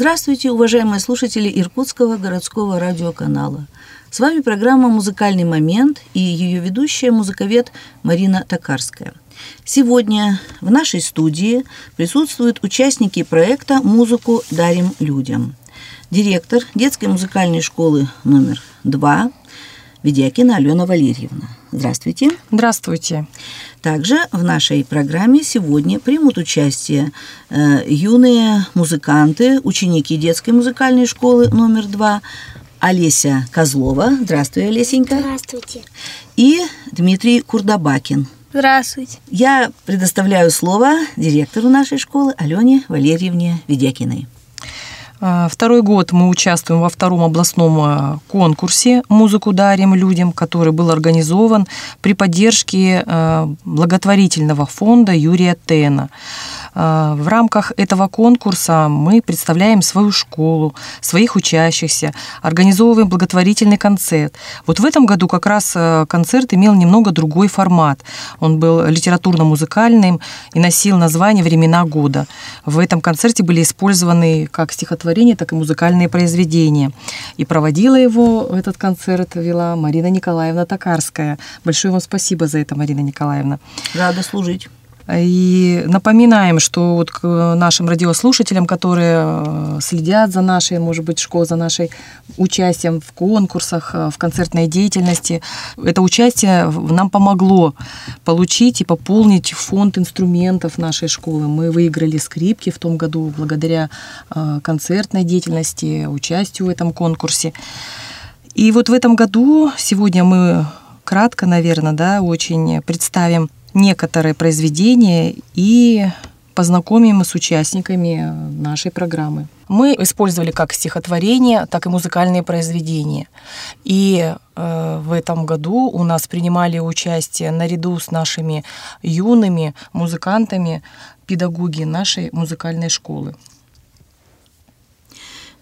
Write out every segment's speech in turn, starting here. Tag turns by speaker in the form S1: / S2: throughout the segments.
S1: Здравствуйте, уважаемые слушатели Иркутского городского радиоканала. С вами программа «Музыкальный момент» и ее ведущая музыковед Марина Токарская. Сегодня в нашей студии присутствуют участники проекта «Музыку дарим людям». Директор детской музыкальной школы номер два Ведякина Алена Валерьевна. Здравствуйте.
S2: Здравствуйте.
S1: Также в нашей программе сегодня примут участие э, юные музыканты, ученики детской музыкальной школы номер два Олеся Козлова. Здравствуй, Олесенька.
S3: Здравствуйте.
S1: И Дмитрий Курдабакин.
S3: Здравствуйте.
S1: Я предоставляю слово директору нашей школы Алене Валерьевне Ведякиной.
S2: А, второй год мы участвуем во втором областном а, конкурсе «Музыку дарим людям», который был организован при поддержке а, благотворительного фонда Юрия Тена. А, в рамках этого конкурса мы представляем свою школу, своих учащихся, организовываем благотворительный концерт. Вот в этом году как раз э, концерт имел немного другой формат. Он был литературно-музыкальным и носил название «Времена года». В этом концерте были использованы как стихотворения, так и музыкальные произведения. И проводила его, этот концерт вела Марина Николаевна Токарская. Большое вам спасибо за это, Марина Николаевна.
S1: Рада служить.
S2: И напоминаем, что вот к нашим радиослушателям, которые э, следят за нашей, может быть, школой, за нашей участием в конкурсах, э, в концертной деятельности, это участие нам помогло получить и пополнить фонд инструментов нашей школы. Мы выиграли скрипки в том году благодаря э, концертной деятельности, участию в этом конкурсе. И вот в этом году, сегодня мы кратко, наверное, да, очень представим некоторые произведения и познакомим с участниками нашей программы. Мы использовали как стихотворения, так и музыкальные произведения. И э, в этом году у нас принимали участие наряду с нашими юными музыкантами педагоги нашей музыкальной школы.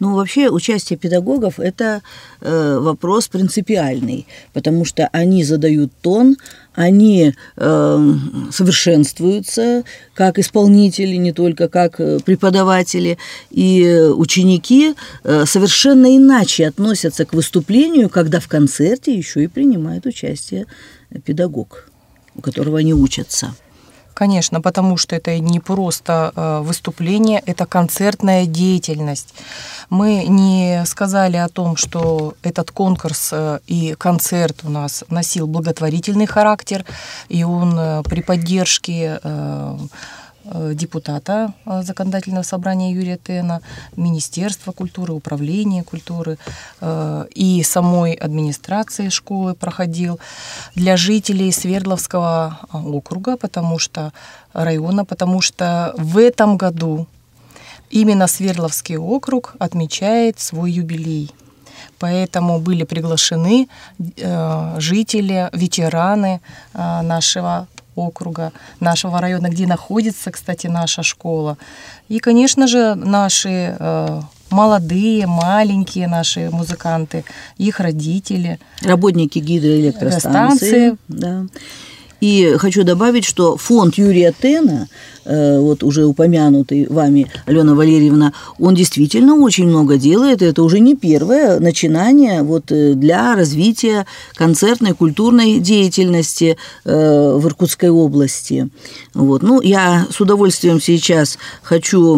S1: Ну, вообще, участие педагогов – это э, вопрос принципиальный, потому что они задают тон, они э, совершенствуются как исполнители, не только как э, преподаватели, и ученики э, совершенно иначе относятся к выступлению, когда в концерте еще и принимает участие педагог, у которого они учатся.
S2: Конечно, потому что это не просто э, выступление, это концертная деятельность. Мы не сказали о том, что этот конкурс э, и концерт у нас носил благотворительный характер, и он э, при поддержке депутата э, законодательного собрания Юрия Тена, Министерства культуры, Управления культуры э, и самой администрации школы проходил для жителей Свердловского округа, потому что района, потому что в этом году именно Свердловский округ отмечает свой юбилей. Поэтому были приглашены жители, ветераны нашего округа, нашего района, где находится, кстати, наша школа. И, конечно же, наши э, молодые, маленькие наши музыканты, их родители.
S1: Работники гидроэлектростанции. Да. И хочу добавить, что фонд Юрия Тена Э, вот уже упомянутый вами, Алена Валерьевна, он действительно очень много делает. Это уже не первое начинание вот э, для развития концертной, культурной деятельности э, в Иркутской области. Вот. Ну, я с удовольствием сейчас хочу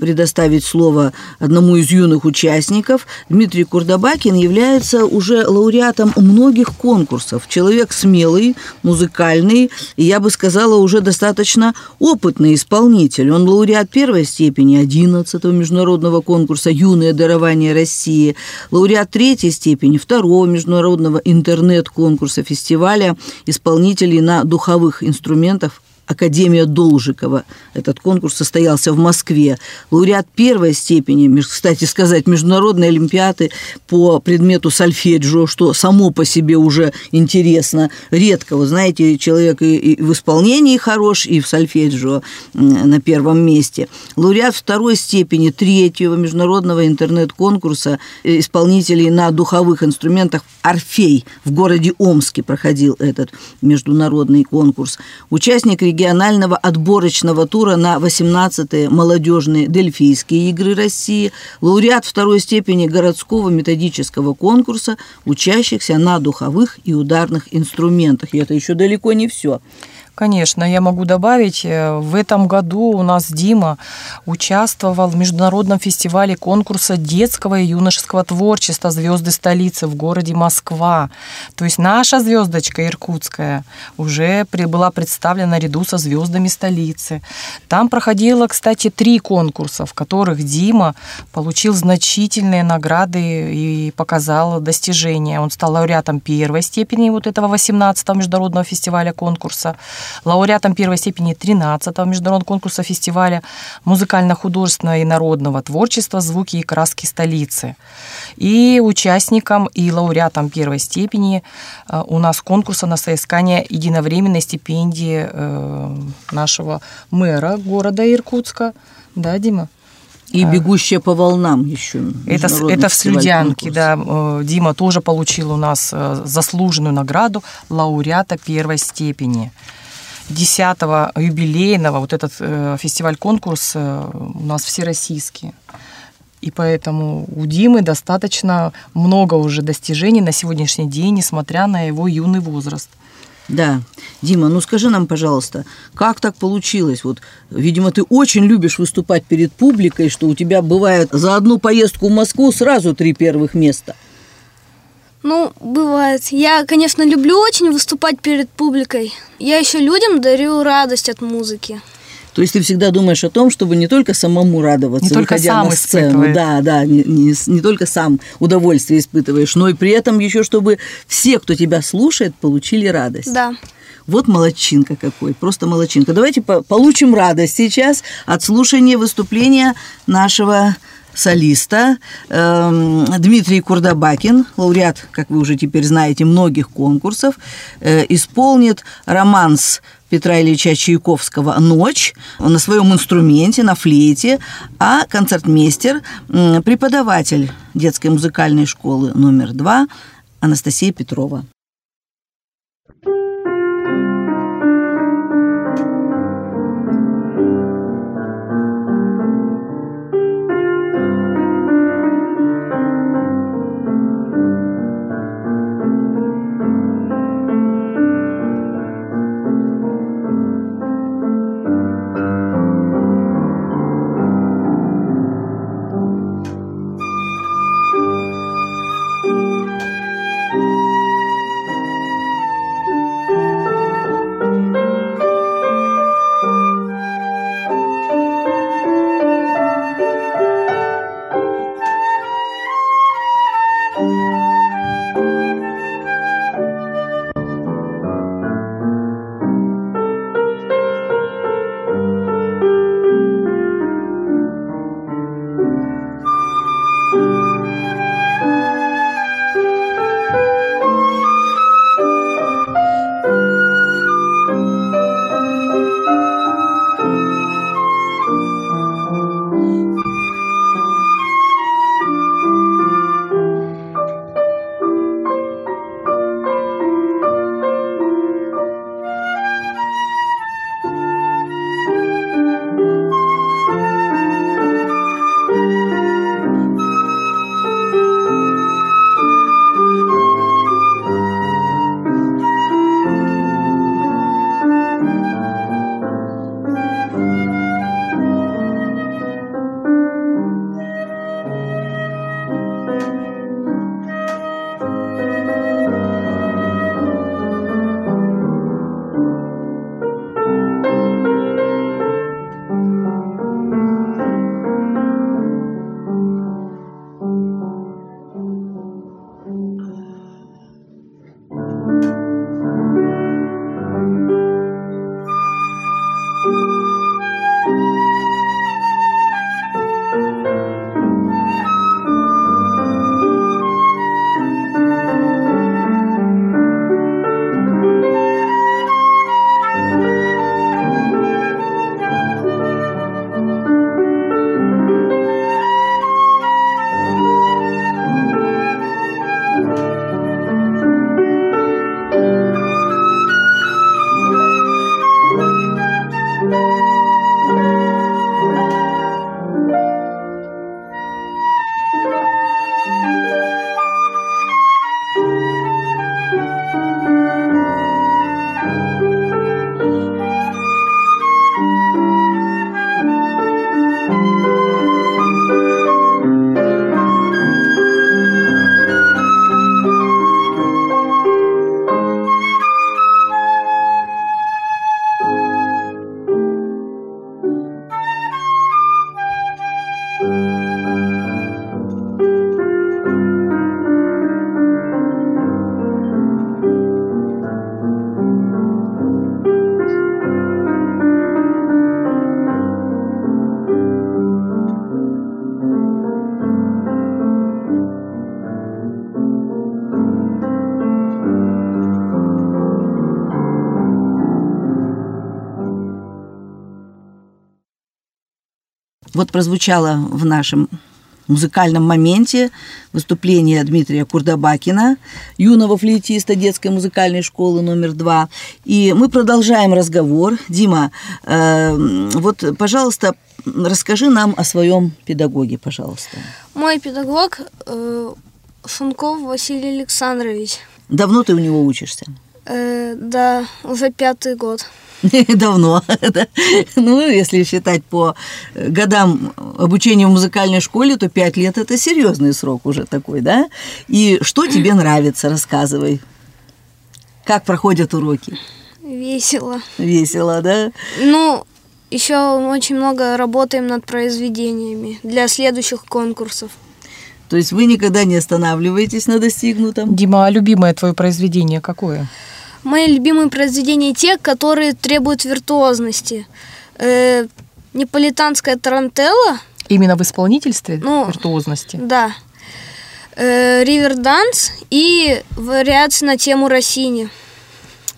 S1: предоставить слово одному из юных участников. Дмитрий Курдабакин является уже лауреатом многих конкурсов. Человек смелый, музыкальный, и я бы сказала, уже достаточно опытный исполнитель. Он лауреат первой степени 11-го международного конкурса «Юное дарование России», лауреат третьей степени второго международного интернет-конкурса фестиваля исполнителей на духовых инструментах Академия Должикова. Этот конкурс состоялся в Москве. Лауреат первой степени, кстати сказать, Международной Олимпиады по предмету сольфеджио, что само по себе уже интересно. Редко, вы знаете, человек и в исполнении хорош, и в сольфеджио на первом месте. Лауреат второй степени третьего Международного интернет-конкурса исполнителей на духовых инструментах «Орфей» в городе Омске проходил этот международный конкурс. Участник регионального регионального отборочного тура на 18-е молодежные Дельфийские игры России, лауреат второй степени городского методического конкурса, учащихся на духовых и ударных инструментах. И это еще далеко не все.
S2: Конечно, я могу добавить, э, в этом году у нас Дима участвовал в международном фестивале конкурса детского и юношеского творчества «Звезды столицы» в городе Москва. То есть наша звездочка иркутская уже была представлена наряду со звездами столицы. Там проходило, кстати, три конкурса, в которых Дима получил значительные награды и показал достижения. Он стал лауреатом первой степени вот этого 18-го международного фестиваля конкурса лауреатом первой степени 13-го международного конкурса фестиваля музыкально-художественного и народного творчества «Звуки и краски столицы». И участником и лауреатом первой степени э, у нас конкурса на соискание единовременной стипендии э, нашего мэра города Иркутска. Да, Дима?
S1: И бегущая по волнам еще.
S2: Это, это в Слюдянке, да. Э, Дима тоже получил у нас заслуженную награду лауреата первой степени. 10-го юбилейного, вот этот э, фестиваль-конкурс э, у нас всероссийский. И поэтому у Димы достаточно много уже достижений на сегодняшний день, несмотря на его юный возраст.
S1: Да. Дима, ну скажи нам, пожалуйста, как так получилось? Вот, видимо, ты очень любишь выступать перед публикой, что у тебя бывает за одну поездку в Москву сразу три первых места –
S3: ну, бывает. Я, конечно, люблю очень выступать перед публикой. Я еще людям дарю радость от музыки.
S1: То есть ты всегда думаешь о том, чтобы не только самому радоваться,
S2: не только сам
S1: на сцену, испытывает. да, да, не, не, не только сам удовольствие испытываешь, но и при этом еще, чтобы все, кто тебя слушает, получили радость.
S3: Да.
S1: Вот молодчинка какой, просто молодчинка. Давайте по получим радость сейчас от слушания выступления нашего солиста эм, Дмитрий Курдабакин, лауреат, как вы уже теперь знаете, многих конкурсов, э, исполнит романс Петра Ильича Чайковского «Ночь» на своем инструменте, на флейте, а концертмейстер, преподаватель детской музыкальной школы номер два Анастасия Петрова. Вот прозвучало в нашем музыкальном моменте выступление Дмитрия Курдабакина, юного флейтиста детской музыкальной школы номер два. И мы продолжаем разговор. Дима, э, вот, пожалуйста, расскажи нам о своем педагоге, пожалуйста.
S3: Мой педагог э, Шунков Василий Александрович.
S1: Давно ты у него учишься?
S3: Э, да, уже пятый год.
S1: Давно. Ну, если считать по годам обучения в музыкальной школе, то пять лет – это серьезный срок уже такой, да? И что тебе нравится, рассказывай. Как проходят уроки?
S3: Весело.
S1: Весело, да?
S3: Ну, еще очень много работаем над произведениями для следующих конкурсов.
S1: То есть вы никогда не останавливаетесь на достигнутом?
S2: Дима, а любимое твое произведение какое?
S3: Мои любимые произведения те, которые требуют виртуозности. Э, Неаполитанская тарантелла.
S2: Именно в исполнительстве
S3: Ну,
S2: виртуозности?
S3: Да. Э, Риверданс и вариации на тему Россини.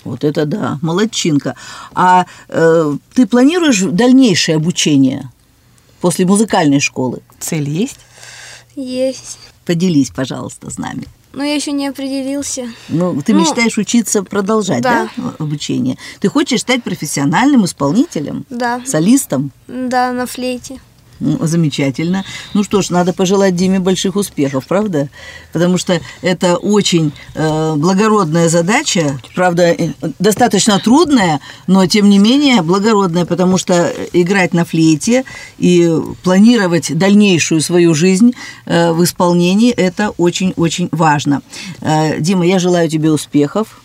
S1: Вот это да, молодчинка. А э, ты планируешь дальнейшее обучение после музыкальной школы?
S2: Цель есть?
S3: Есть.
S1: Поделись, пожалуйста, с нами.
S3: Но я еще не определился.
S1: Ну, ты
S3: Ну,
S1: мечтаешь учиться продолжать, да.
S3: да.
S1: обучение? Ты хочешь стать профессиональным исполнителем,
S3: Да.
S1: солистом?
S3: Да, на флейте.
S1: Ну, Замечательно. Ну что ж, надо пожелать Диме больших успехов, правда? Потому что это очень э, благородная задача, правда, достаточно трудная, но тем не менее благородная, потому что играть на флейте и планировать дальнейшую свою жизнь э, в исполнении это очень-очень важно. Э, Дима, я желаю тебе успехов.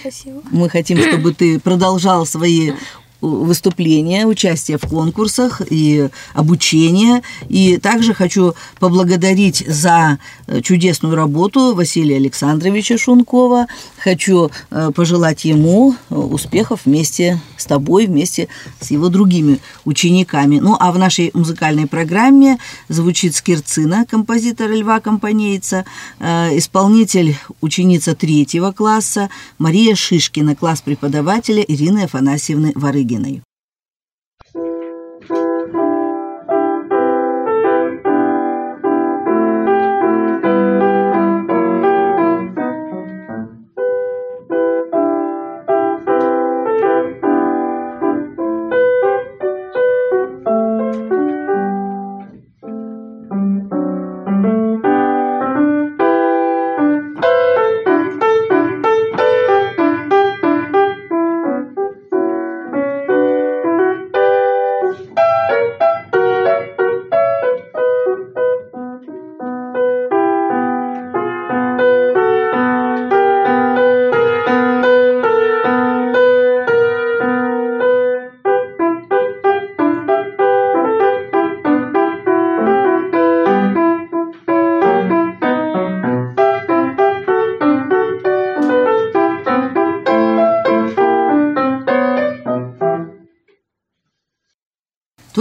S3: Спасибо.
S1: Мы хотим, чтобы ты продолжал свои выступления, участие в конкурсах и обучение. И также хочу поблагодарить за э, чудесную работу Василия Александровича Шункова. Хочу э, пожелать ему э, успехов вместе с тобой, вместе с его другими учениками. Ну, а в нашей музыкальной программе звучит скирцина композитора Льва Компанейца, исполнитель, ученица третьего класса Мария Шишкина, класс преподавателя Ирины Афанасьевны Варыгиной.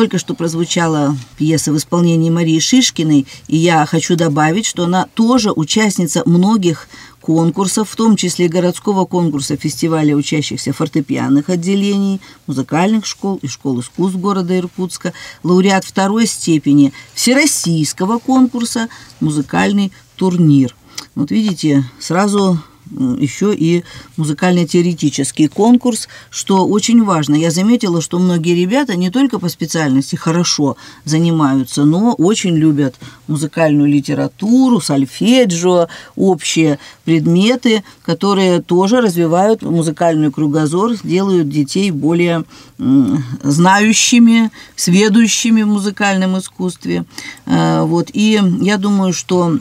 S1: Только что прозвучала пьеса в исполнении Марии Шишкиной, и я хочу добавить, что она тоже участница многих конкурсов, в том числе городского конкурса фестиваля учащихся фортепианных отделений, музыкальных школ и школ искусств города Иркутска, лауреат второй степени всероссийского конкурса «Музыкальный турнир». Вот видите, сразу еще и музыкально-теоретический конкурс, что очень важно. Я заметила, что многие ребята не только по специальности хорошо занимаются, но очень любят музыкальную литературу, сольфеджио, общие предметы, которые тоже развивают музыкальный кругозор, делают детей более знающими, сведущими в музыкальном искусстве. Э, Вот. И я думаю, что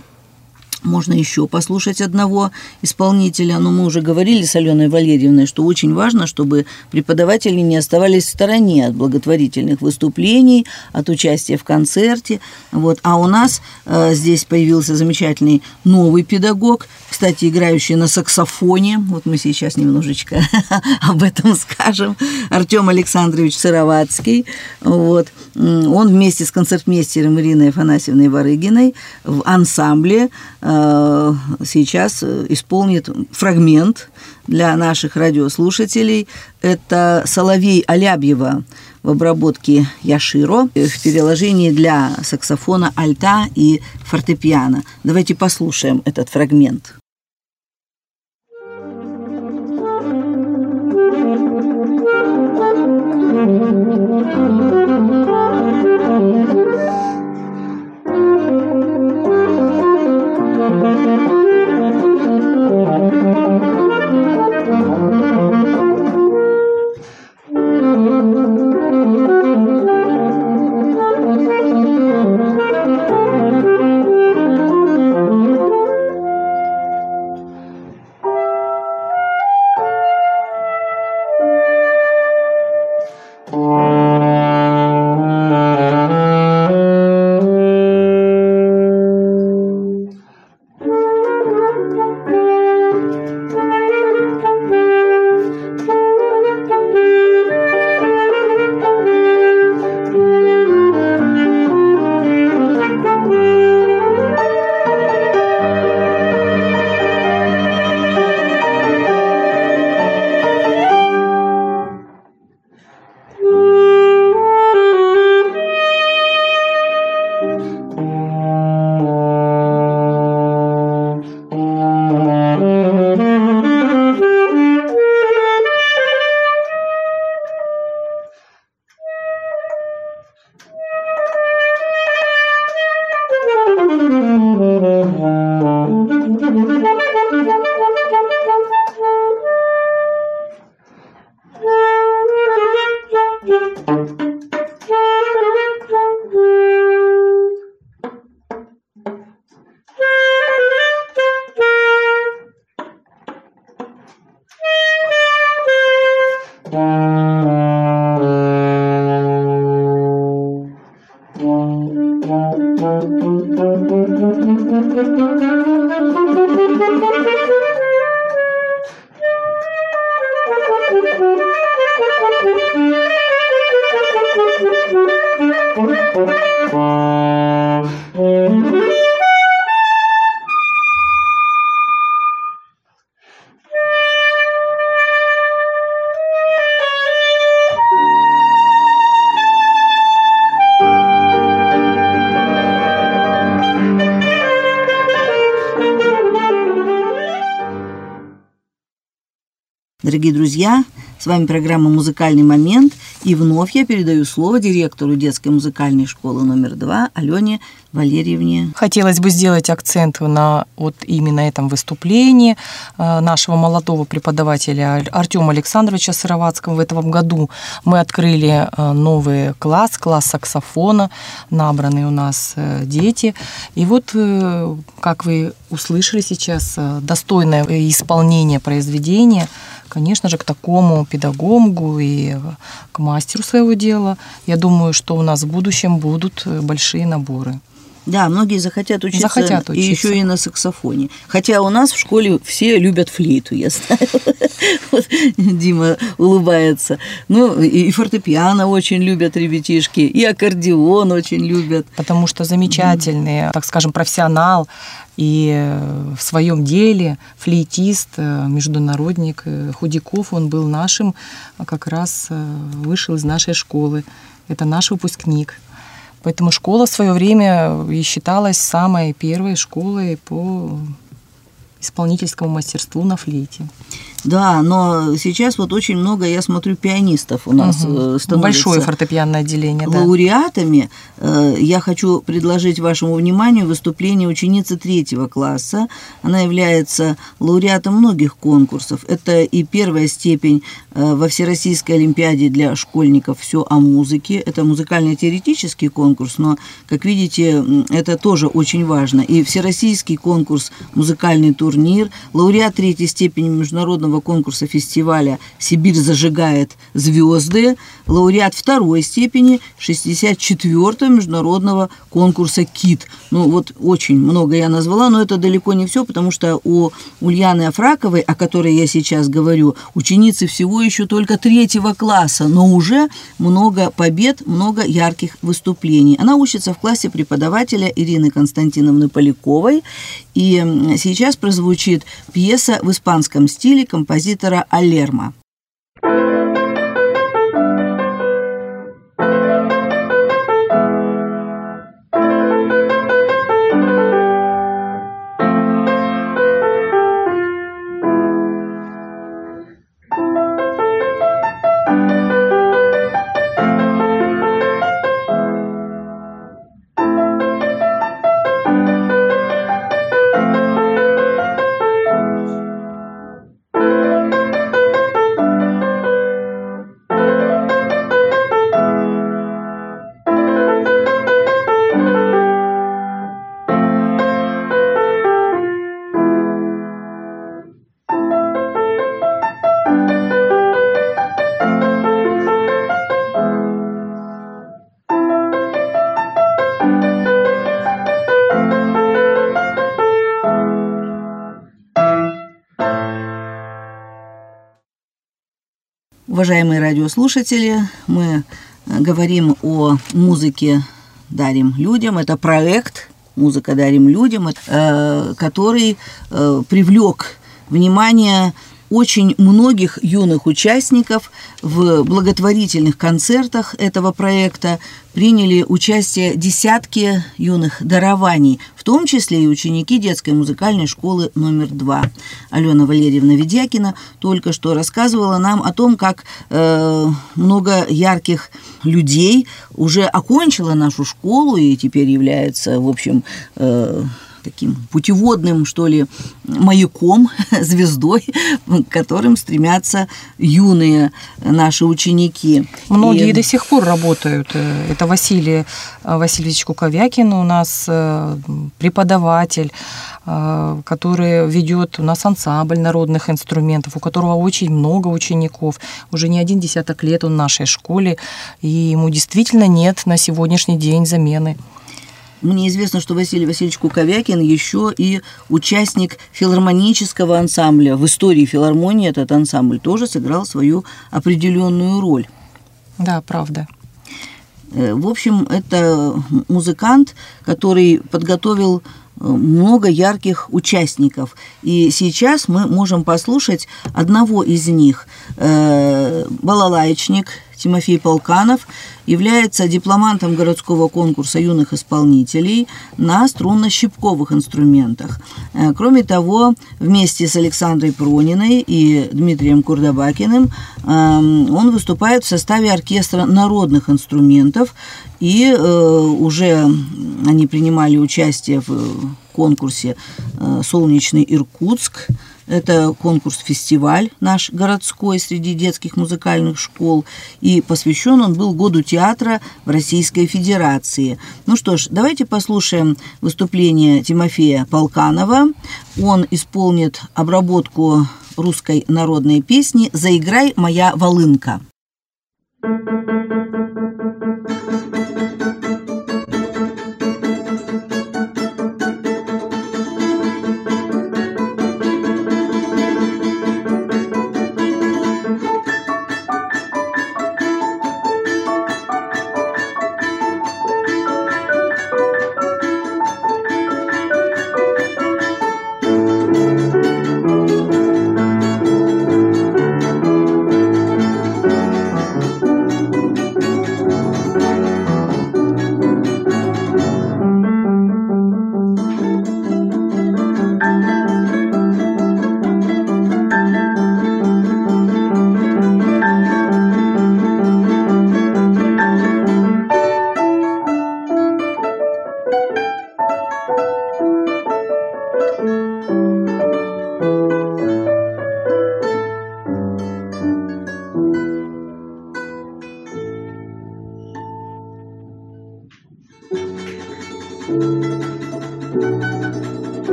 S1: можно еще послушать одного исполнителя, но мы уже говорили с Аленой Валерьевной, что очень важно, чтобы преподаватели не оставались в стороне от благотворительных выступлений, от участия в концерте. Вот. А у нас э, здесь появился замечательный новый педагог, кстати, играющий на саксофоне. Вот мы сейчас немножечко об этом скажем. Артем Александрович Сыроватский. Вот. Он вместе с концертмейстером Ириной Афанасьевной Варыгиной в ансамбле э, сейчас исполнит фрагмент для наших радиослушателей. Это Соловей Алябьева в обработке Яширо в переложении для саксофона, альта и фортепиано. Давайте послушаем этот фрагмент. Дорогие друзья, с вами программа «Музыкальный момент». И вновь я передаю слово директору детской музыкальной школы номер два Алене Валерьевне.
S2: Хотелось бы сделать акцент на вот именно этом выступлении э, нашего молодого преподавателя Артема Александровича Сыроватского. В этом году мы открыли э, новый класс, класс саксофона, набранные у нас э, дети. И вот, как вы услышали сейчас, достойное исполнение произведения – конечно же, к такому педагогу и к мастеру своего дела. Я думаю, что у нас в будущем будут большие наборы.
S1: Да, многие захотят учиться,
S2: захотят учиться.
S1: и еще и на саксофоне. Хотя у нас в школе все любят флейту, я знаю. Вот Дима улыбается. Ну, и фортепиано очень любят ребятишки, и аккордеон очень любят.
S2: Потому что замечательный, так скажем, профессионал и в своем деле флейтист, э, международник э, Худяков, он был нашим, как раз э, вышел из нашей школы. Это наш выпускник. Поэтому школа в свое время и считалась самой первой школой по исполнительскому мастерству на флейте.
S1: Да, но сейчас вот очень много, я смотрю, пианистов у нас угу. становится.
S2: Большое фортепианное отделение,
S1: да. Лауреатами э, я хочу предложить вашему вниманию выступление ученицы третьего класса. Она является лауреатом многих конкурсов. Это и первая степень э, во Всероссийской Олимпиаде для школьников «Все о музыке». Это музыкально-теоретический конкурс, но, как видите, это тоже очень важно. И Всероссийский конкурс «Музыкальный турнир», лауреат третьей степени международного конкурса фестиваля «Сибирь зажигает звезды», лауреат второй степени 64-го международного конкурса «КИТ». Ну, вот очень много я назвала, но это далеко не все, потому что у Ульяны Афраковой, о которой я сейчас говорю, ученицы всего еще только третьего класса, но уже много побед, много ярких выступлений. Она учится в классе преподавателя Ирины Константиновны Поляковой, и сейчас прозвучит пьеса в испанском стиле композитора Алерма. Уважаемые радиослушатели, мы говорим о музыке «Дарим людям». Это проект «Музыка дарим людям», э, который э, привлек внимание очень многих юных участников в благотворительных концертах этого проекта приняли участие десятки юных дарований, в том числе и ученики детской музыкальной школы номер два. Алена Валерьевна Ведякина только что рассказывала нам о том, как э, много ярких людей уже окончила нашу школу и теперь является, в общем, э, таким путеводным, что ли, маяком, звездой, к которым стремятся юные наши ученики.
S2: Многие и... до сих пор работают. Это Василий э, Васильевич Куковякин у нас э, преподаватель, э, который ведет у нас ансамбль народных инструментов, у которого очень много учеников. Уже не один десяток лет он в нашей школе, и ему действительно нет на сегодняшний день замены.
S1: Мне известно, что Василий Васильевич Куковякин еще и участник филармонического ансамбля. В истории филармонии этот ансамбль тоже сыграл свою определенную роль.
S2: Да, правда.
S1: Э, в общем, это музыкант, который подготовил э, много ярких участников. И сейчас мы можем послушать одного из них. Э, балалаечник Тимофей Полканов является дипломантом городского конкурса юных исполнителей на струнно-щипковых инструментах. Э, кроме того, вместе с Александрой Прониной и Дмитрием Курдабакиным эм, он выступает в составе оркестра народных инструментов, и э, уже они принимали участие в конкурсе э, «Солнечный Иркутск», это конкурс-фестиваль наш городской среди детских музыкальных школ, и посвящен он был году театра в Российской Федерации. Ну что ж, давайте послушаем выступление Тимофея Полканова. Он исполнит обработку русской народной песни «Заиграй, моя волынка». Вот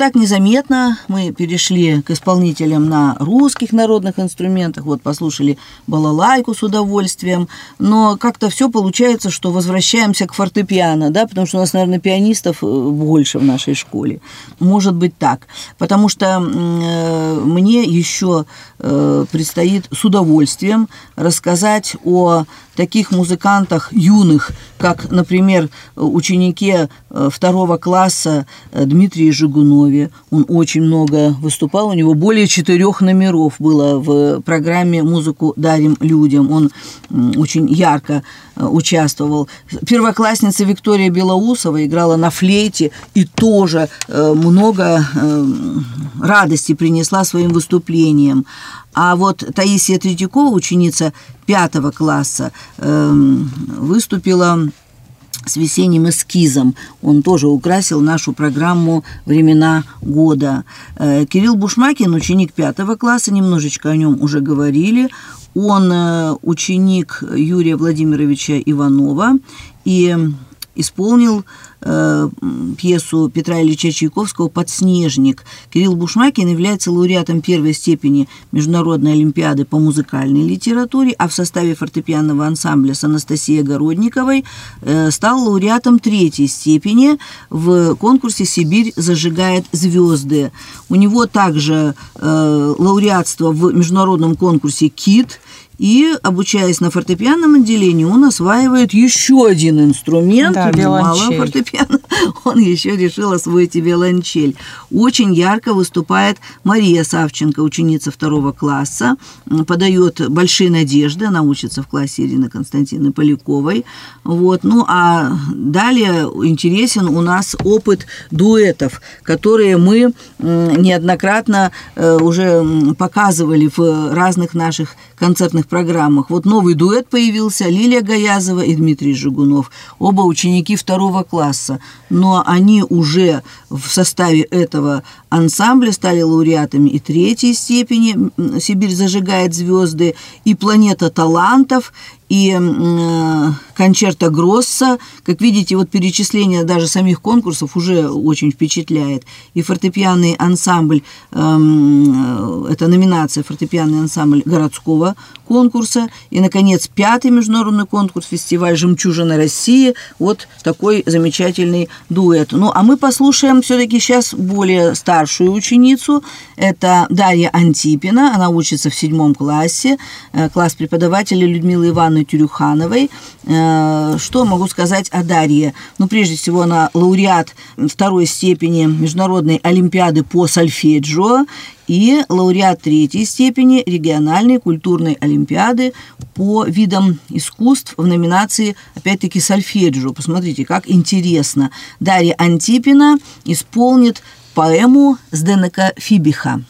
S1: так незаметно мы перешли к исполнителям на русских народных инструментах. Вот послушали балалайку с удовольствием. Но как-то все получается, что возвращаемся к фортепиано, да, потому что у нас, наверное, пианистов э, больше в нашей школе. Может быть так. Потому что э, мне еще э, предстоит с удовольствием рассказать о таких музыкантах юных, как, например, ученике второго класса э, Дмитрия Жигунове. Он очень много выступал, у него более четырех номеров было в программе «Музыку дарим людям». Он очень ярко э, участвовал. Первоклассница Виктория Белоусова играла на флейте и тоже много радости принесла своим выступлением. А вот Таисия Третьякова, ученица пятого класса, эм, выступила с весенним эскизом. Он тоже украсил нашу программу «Времена года». Э, Кирилл Бушмакин, ученик пятого класса, немножечко о нем уже говорили. Он э, ученик Юрия Владимировича Иванова и исполнил э, пьесу Петра Ильича Чайковского «Подснежник». Кирилл Бушмакин является лауреатом первой степени Международной Олимпиады по музыкальной литературе, а в составе фортепианного ансамбля с Анастасией Городниковой э, стал лауреатом третьей степени в конкурсе «Сибирь зажигает звезды». У него также э, лауреатство в международном конкурсе «Кит», и, обучаясь на фортепианном отделении, он осваивает еще один инструмент.
S2: Да,
S1: мало фортепиано, он еще решил освоить и виолончель. Очень ярко выступает Мария Савченко, ученица второго класса, подает большие надежды, она учится в классе Ирины Константиновны Поляковой. Вот. Ну, а далее интересен у нас опыт дуэтов, которые мы неоднократно э, уже показывали в разных наших концертных программах. Вот новый дуэт появился, Лилия Гаязова и Дмитрий Жигунов. Оба ученики второго класса. Но они уже в составе этого ансамбля стали лауреатами и третьей степени. «Сибирь зажигает звезды», и «Планета талантов», и э, концерта Гросса. Как видите, вот перечисление даже самих конкурсов уже очень впечатляет. И фортепианный ансамбль, эм, это номинация фортепианный ансамбль городского конкурса. И, наконец, пятый международный конкурс, фестиваль «Жемчужина России». Вот такой замечательный дуэт. Ну, а мы послушаем все-таки сейчас более старшую ученицу. Это Дарья Антипина. Она учится в седьмом классе. Э, класс преподавателя Людмилы Ивановны Тюрюхановой. Э, что могу сказать о Дарье? Ну, прежде всего, она лауреат второй степени Международной Олимпиады по сольфеджио и лауреат третьей степени региональной культурной олимпиады по видам искусств в номинации, опять-таки, сольфеджио. Посмотрите, как интересно. Дарья Антипина исполнит поэму Сденека Фибиха.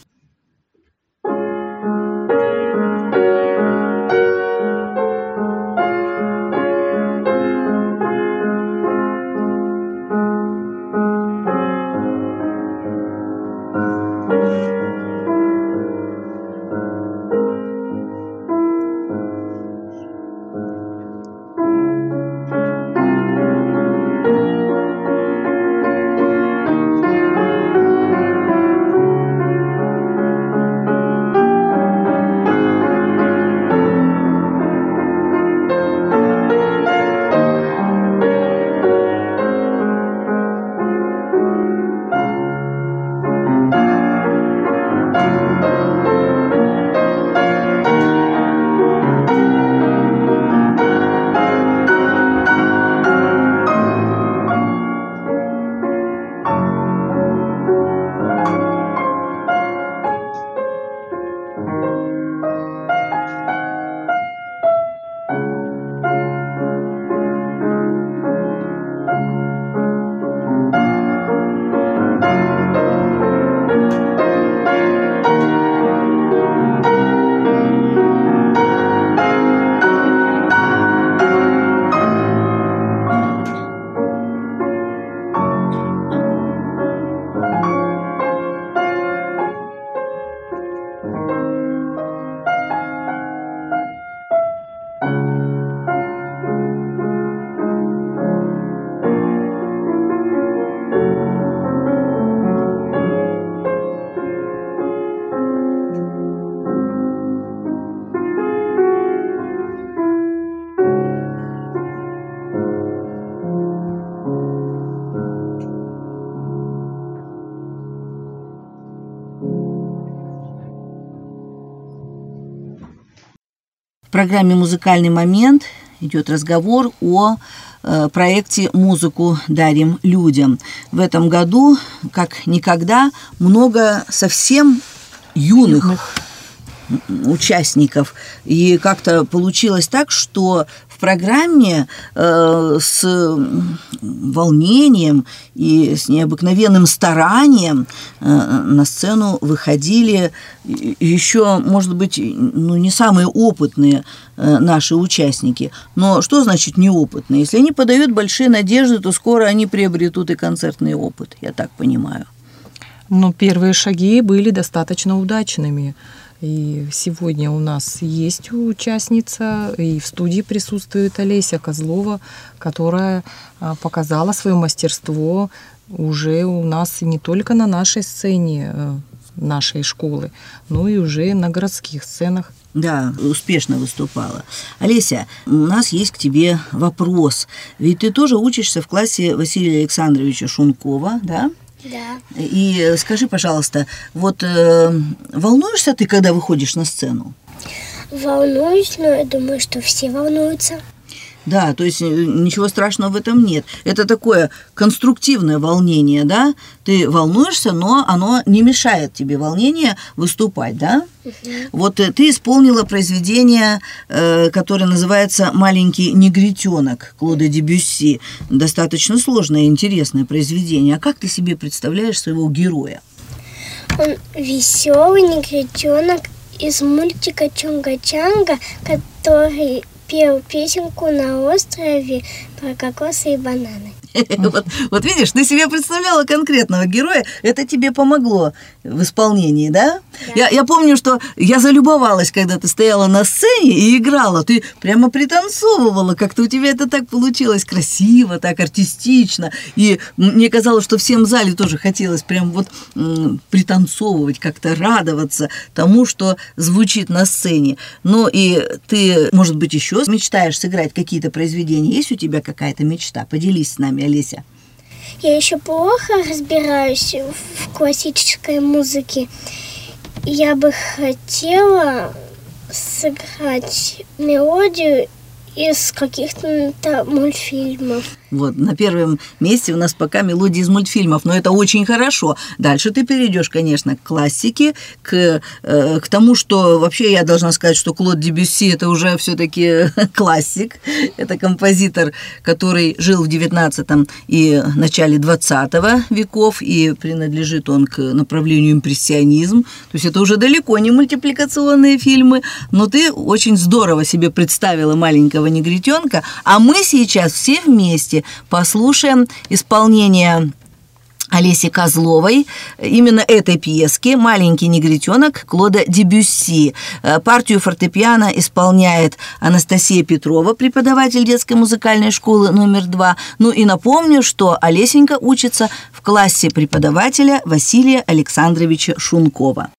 S1: Программе «Музыкальный момент» идет разговор о э, проекте «Музыку дарим людям». В этом году, как никогда, много совсем юных, юных участников. И как-то получилось так, что в программе э, с волнением и с необыкновенным старанием э, на сцену выходили еще, может быть, ну, не самые опытные э, наши участники. Но что значит неопытные? Если они подают большие надежды, то скоро они приобретут и концертный опыт, я так понимаю.
S2: Ну, первые шаги были достаточно удачными. И сегодня у нас есть участница, и в студии присутствует Олеся Козлова, которая а, показала свое мастерство уже у нас не только на нашей сцене э, нашей школы, но и уже на городских сценах.
S1: Да, успешно выступала. Олеся, у нас есть к тебе вопрос. Ведь ты тоже учишься в классе Василия Александровича Шункова, да?
S3: Да.
S1: И скажи, пожалуйста, вот э, волнуешься ты, когда выходишь на сцену?
S3: Волнуюсь, но я думаю, что все волнуются.
S1: Да, то есть э, ничего страшного в этом нет. Это такое конструктивное волнение, да? Ты волнуешься, но оно не мешает тебе волнение выступать, да? Угу. Вот э, ты исполнила произведение, э, которое называется «Маленький негритенок» Клода Дебюсси. Достаточно сложное и интересное произведение. А как ты себе представляешь своего героя?
S3: Он веселый негритенок из мультика Чунга-Чанга, который пел песенку на острове про кокосы и бананы.
S1: Вот, вот видишь, ты себе представляла конкретного героя, это тебе помогло в исполнении, да? да. Я, я помню, что я залюбовалась, когда ты стояла на сцене и играла, ты прямо пританцовывала, как-то у тебя это так получилось красиво, так артистично, и мне казалось, что всем в зале тоже хотелось прям вот м, пританцовывать, как-то радоваться тому, что звучит на сцене. Ну и ты, может быть, еще мечтаешь сыграть какие-то произведения, есть у тебя какая-то мечта? Поделись с нами вами, Олеся?
S3: Я еще плохо разбираюсь в классической музыке. Я бы хотела сыграть мелодию из каких-то мультфильмов.
S1: Вот, на первом месте у нас пока мелодии из мультфильмов, но это очень хорошо. Дальше ты перейдешь, конечно, к классике, к, э, к тому, что вообще я должна сказать, что Клод Дебюсси это уже все-таки классик. Это композитор, который жил в 19 и начале 20 веков, и принадлежит он к направлению импрессионизм. То есть это уже далеко не мультипликационные фильмы, но ты очень здорово себе представила маленького негритенка, а мы сейчас все вместе послушаем исполнение Олеси Козловой, именно этой пьески «Маленький негритенок» Клода Дебюсси. Э, партию фортепиано исполняет Анастасия Петрова, преподаватель детской музыкальной школы номер два. Ну и напомню, что Олесенька учится в классе преподавателя Василия Александровича Шункова.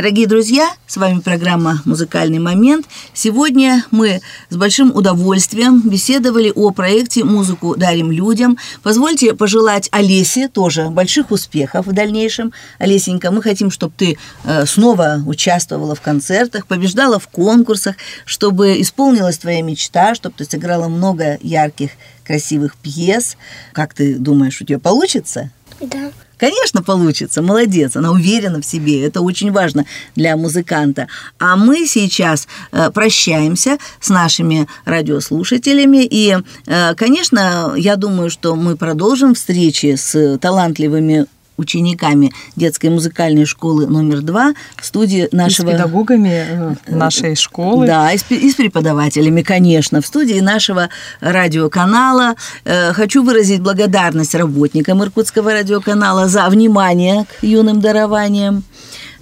S1: Дорогие друзья, с вами программа «Музыкальный момент». Сегодня мы с большим удовольствием беседовали о проекте «Музыку дарим людям». Позвольте пожелать Олесе тоже больших успехов в дальнейшем. Олесенька, мы хотим, чтобы ты э, снова участвовала в концертах, побеждала в конкурсах, чтобы исполнилась твоя мечта, чтобы ты сыграла много ярких, красивых пьес. Как ты думаешь, у тебя получится?
S3: Да.
S1: Конечно, получится, молодец, она уверена в себе, это очень важно для музыканта. А мы сейчас э, прощаемся с нашими радиослушателями, и, э, конечно, я думаю, что мы продолжим встречи с талантливыми учениками детской музыкальной школы номер два в студии нашего...
S2: И с педагогами э, нашей школы.
S1: Да, и с, и с преподавателями, конечно, в студии нашего радиоканала. Э, хочу выразить благодарность работникам Иркутского радиоканала за внимание к юным дарованиям.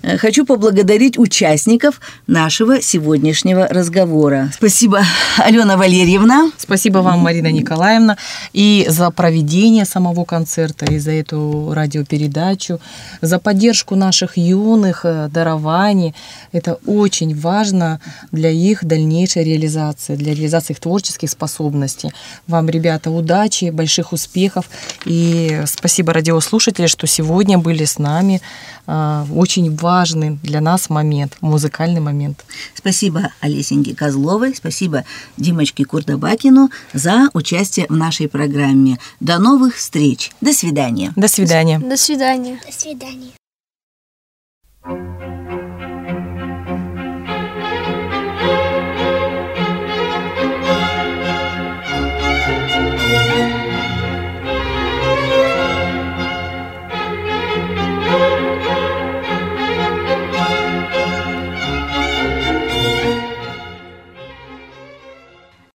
S1: Э, хочу поблагодарить участников нашего сегодняшнего разговора. Спасибо, Алена Валерьевна.
S2: Спасибо вам, Марина Николаевна, и за проведение самого концерта, и за эту радиопередачу, за поддержку наших юных э, дарований. Это очень важно для их дальнейшей реализации, для реализации их творческих способностей. Вам, ребята, удачи, больших успехов. И спасибо радиослушатели, что сегодня были с нами. Э, очень важно важный для нас момент, музыкальный момент.
S1: Спасибо Олесеньке Козловой, спасибо Димочке Курдабакину за участие в нашей программе. До новых встреч. До свидания.
S2: До свидания.
S3: До свидания.
S4: До свидания.